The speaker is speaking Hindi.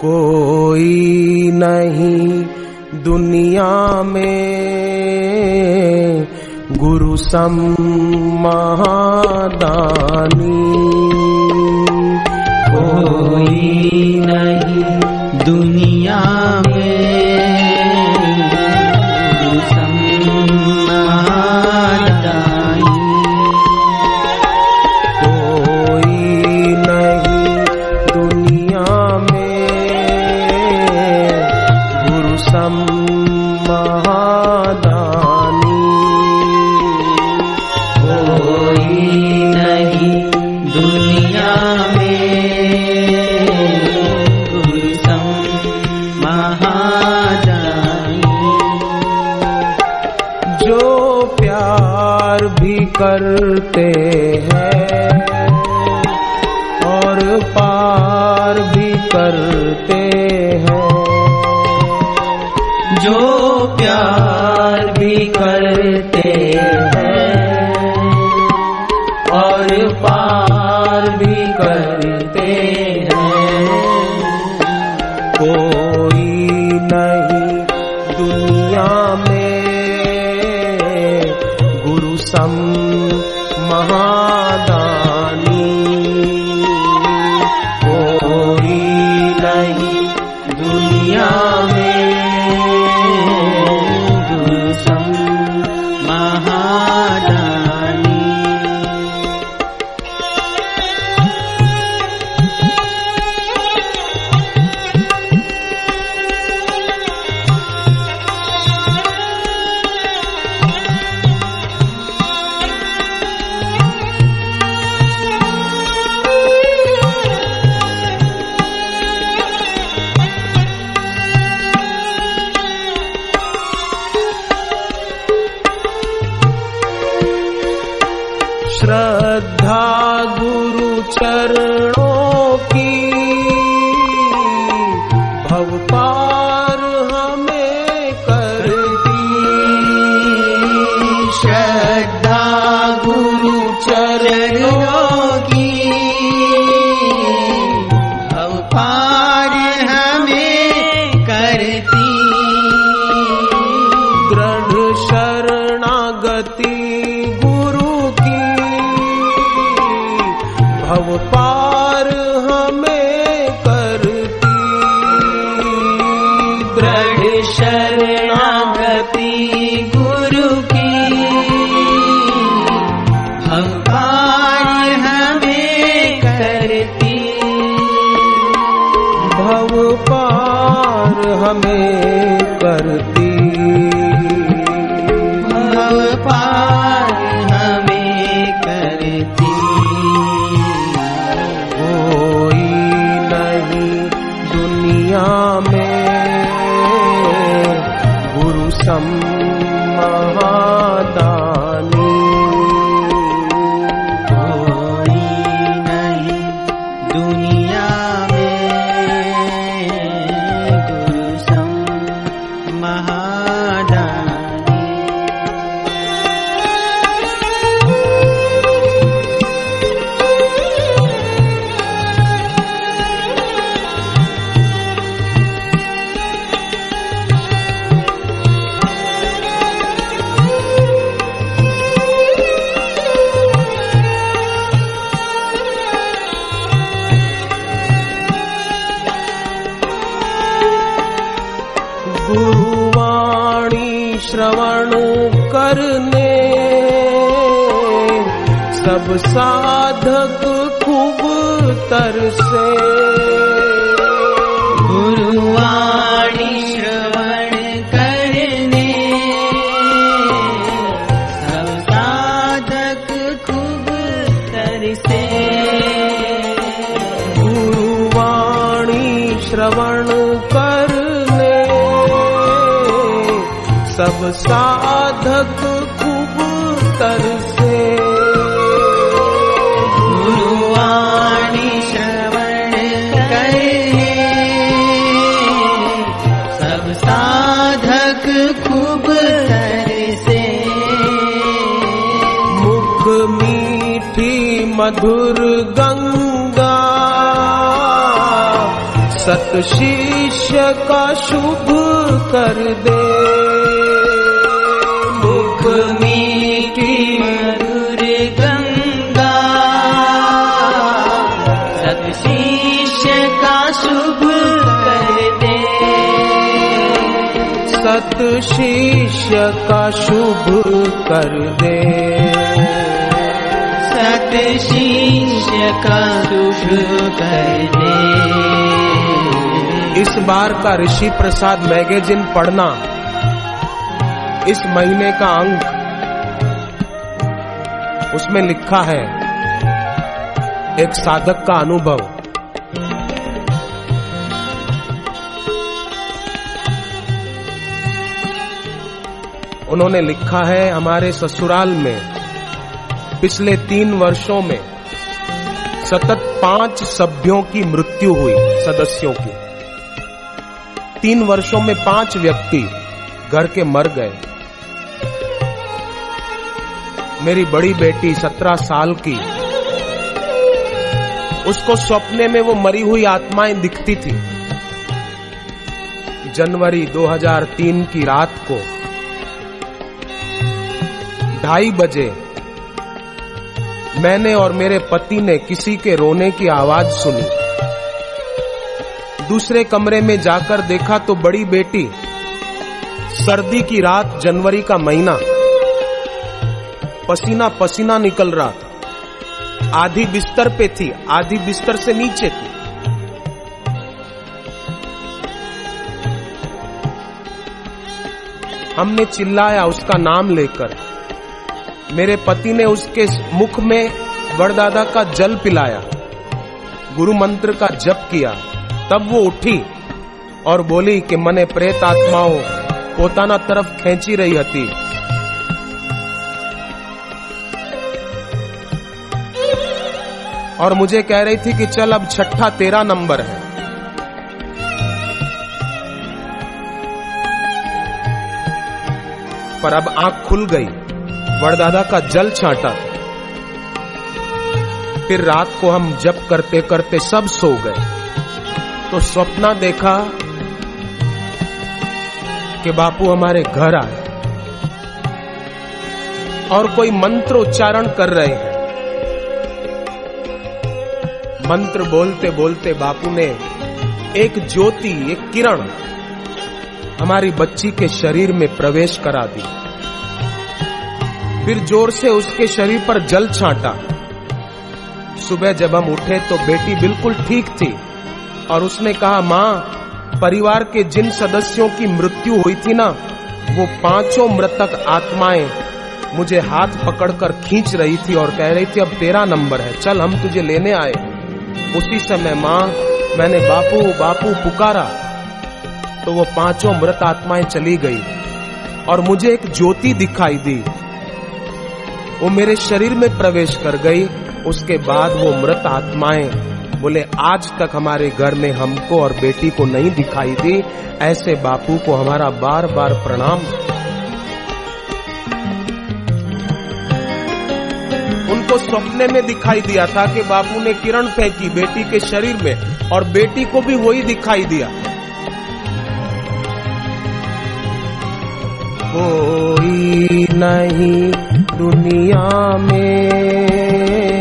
कोई नहीं दुनिया में। गुरु सम महादानी कोई नहीं दुनिया में। जो प्यार भी करते हैं और पार भी करते हैं। जो प्यार गुरु गुरु की। भव हमें करती। भव हमें करती। गुरुवाणी श्रवण करने। सब साधक खूब तरसे। गुरुवाणी सब साधक खूब तरसे गुरुवाणी श्रवण करने सब साधक खूब तरसे मुख मीठी मधुर गंगा। सत शिष्य का शुभ कर दे सत शिष्य का शुभ कर दे। सत शिष्य का शुभ कर दे। इस बार का ऋषि प्रसाद मैगजीन पढ़ना इस महीने का अंक उसमें लिखा है एक साधक का अनुभव। उन्होंने लिखा है हमारे ससुराल में, पिछले तीन वर्षों में सतत पाँच सभ्यों की मृत्यु हुई, सदस्यों की। तीन वर्षों में पाँच व्यक्ति घर के मर गए। मेरी बड़ी बेटी सत्रह साल की, उसको सपने में वो मरी हुई आत्माएँ दिखती थी। जनवरी 2003 की रात को ढाई बजे मैंने और मेरे पति ने किसी के रोने की आवाज़ सुनी। दूसरे कमरे में जाकर देखा तो बड़ी बेटी, सर्दी की रात जनवरी का महीना पसीना पसीना निकल रहा था। आधी बिस्तर पे थी, आधी बिस्तर से नीचे थी। हमने चिल्लाया उसका नाम लेकर। मेरे पति ने उसके मुख में बड़दादा का जल पिलाया, गुरु मंत्र का जप किया। तब वो उठी और बोली कि मने प्रेत आत्माओं, पोताना तरफ़ खेची रही हती। और मुझे कह रही थी कि चल, अब छठा तेरा नंबर है। पर अब आँख खुल गई। वड़दादा का जल छाटा। फिर रात को हम जप करते करते सब सो गए। तो सपना देखा कि बापू हमारे घर आए। और कोई मंत्र उच्चारण कर रहे हैं। मंत्र बोलते बोलते बापू ने एक ज्योति, एक किरण हमारी बच्ची के शरीर में प्रवेश करा दी। फिर ज़ोर से उसके शरीर पर जल छाटा। सुबह जब हम उठे तो बेटी बिल्कुल ठीक थी और उसने कहा, माँ, परिवार के जिन सदस्यों की मृत्यु हुई थी ना, वो पाँचों मृतक आत्माएँ मुझे हाथ पकड़कर खींच रही थी और कह रही थी, अब तेरा नंबर है, चल हम तुझे लेने आए। उसी समय, माँ, मैंने बापू बापू पुकारा। तो वो पाँचों मृत आत्माएँ चली गई और मुझे एक ज्योति दिखाई दी। वो मेरे शरीर में प्रवेश कर गई, उसके बाद वो मृत आत्माएँ। बोले, आज तक हमारे घर में हमको और बेटी को नहीं दिखाई दी। ऐसे बापू को हमारा बार बार प्रणाम। उनको सपने में दिखाई दिया था कि बापू ने किरण फेंकी बेटी के शरीर में, और बेटी को भी वही दिखाई दिया। कोई नहीं दुनिया में।